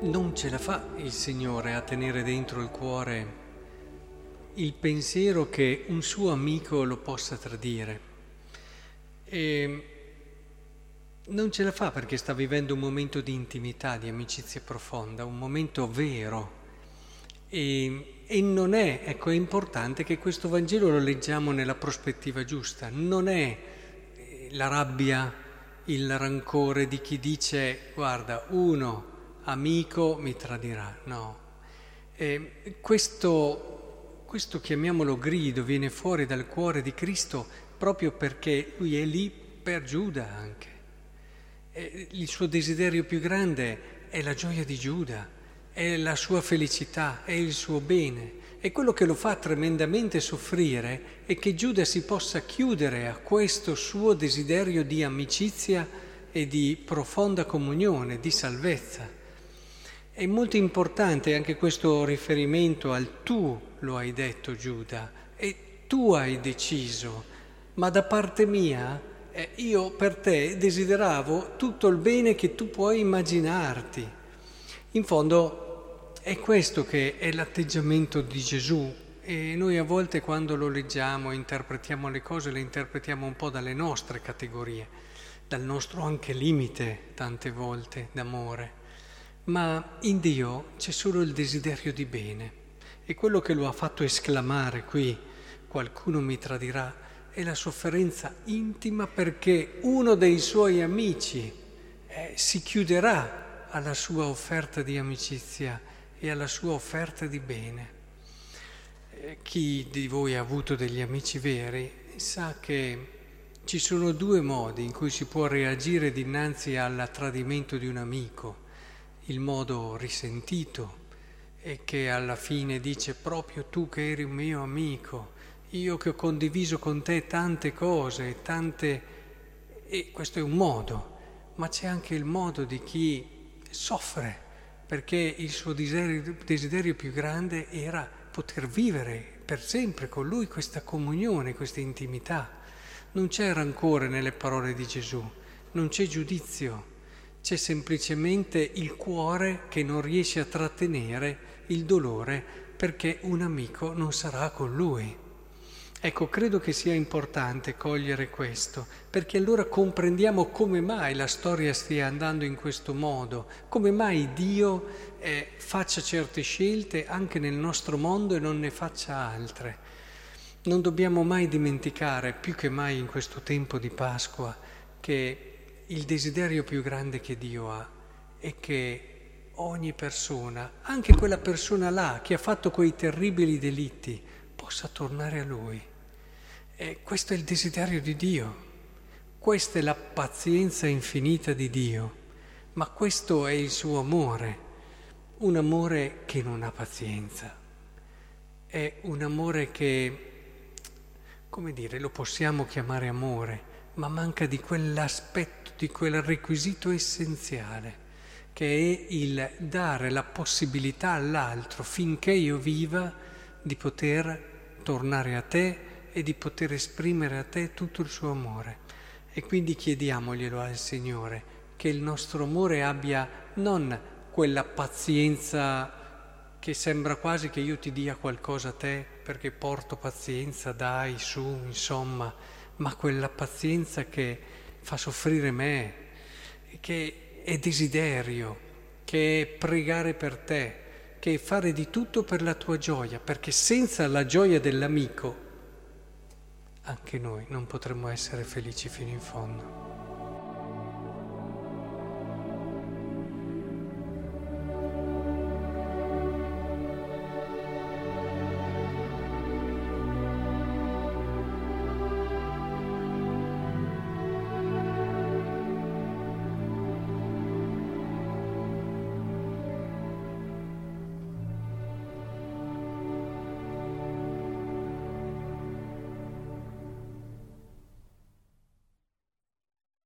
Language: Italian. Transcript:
non ce la fa il Signore a tenere dentro il cuore il pensiero che un suo amico lo possa tradire. E non ce la fa perché sta vivendo un momento di intimità, di amicizia profonda, un momento vero. E, e non è, ecco, è importante che questo Vangelo lo leggiamo nella prospettiva giusta. Non è eh, la rabbia, il rancore di chi dice guarda, uno amico mi tradirà. No. E questo, questo, chiamiamolo grido, viene fuori dal cuore di Cristo proprio perché lui è lì per Giuda anche. E il suo desiderio più grande è la gioia di Giuda, è la sua felicità, è il suo bene. E quello che lo fa tremendamente soffrire è che Giuda si possa chiudere a questo suo desiderio di amicizia e di profonda comunione, di salvezza. È molto importante anche questo riferimento al tu lo hai detto Giuda e tu hai deciso, ma da parte mia eh, io per te desideravo tutto il bene che tu puoi immaginarti. In fondo è questo che è l'atteggiamento di Gesù. E noi a volte quando lo leggiamo, interpretiamo le cose, le interpretiamo un po' dalle nostre categorie, dal nostro anche limite tante volte d'amore ma in Dio c'è solo il desiderio di bene e quello che lo ha fatto esclamare qui, qualcuno mi tradirà, è la sofferenza intima perché uno dei suoi amici eh, si chiuderà alla sua offerta di amicizia e alla sua offerta di bene. Eh, chi di voi ha avuto degli amici veri sa che ci sono due modi in cui si può reagire dinanzi al tradimento di un amico il modo risentito e che alla fine dice proprio tu che eri un mio amico, io che ho condiviso con te tante cose, tante... e questo è un modo, ma c'è anche il modo di chi soffre perché il suo desiderio, desiderio più grande era poter vivere per sempre con lui questa comunione, questa intimità. Non c'è rancore nelle parole di Gesù, non c'è giudizio c'è semplicemente il cuore che non riesce a trattenere il dolore perché un amico non sarà con lui. Ecco, credo che sia importante cogliere questo, perché allora comprendiamo come mai la storia stia andando in questo modo, come mai Dio eh, faccia certe scelte anche nel nostro mondo e non ne faccia altre. Non dobbiamo mai dimenticare, più che mai in questo tempo di Pasqua, che il desiderio più grande che Dio ha è che ogni persona, anche quella persona là che ha fatto quei terribili delitti, possa tornare a Lui. E questo è il desiderio di Dio, questa è la pazienza infinita di Dio, ma questo è il suo amore, un amore che non ha pazienza, è un amore che, come dire, lo possiamo chiamare amore, ma manca di quell'aspetto, di quel requisito essenziale, che è il dare la possibilità all'altro, finché io viva, di poter tornare a te e di poter esprimere a te tutto il suo amore. E quindi chiediamoglielo al Signore, che il nostro amore abbia non quella pazienza che sembra quasi che io ti dia qualcosa a te perché porto pazienza, dai, su, insomma, ma quella pazienza che fa soffrire me, che è desiderio, che è pregare per te, che è fare di tutto per la tua gioia, perché senza la gioia dell'amico anche noi non potremmo essere felici fino in fondo.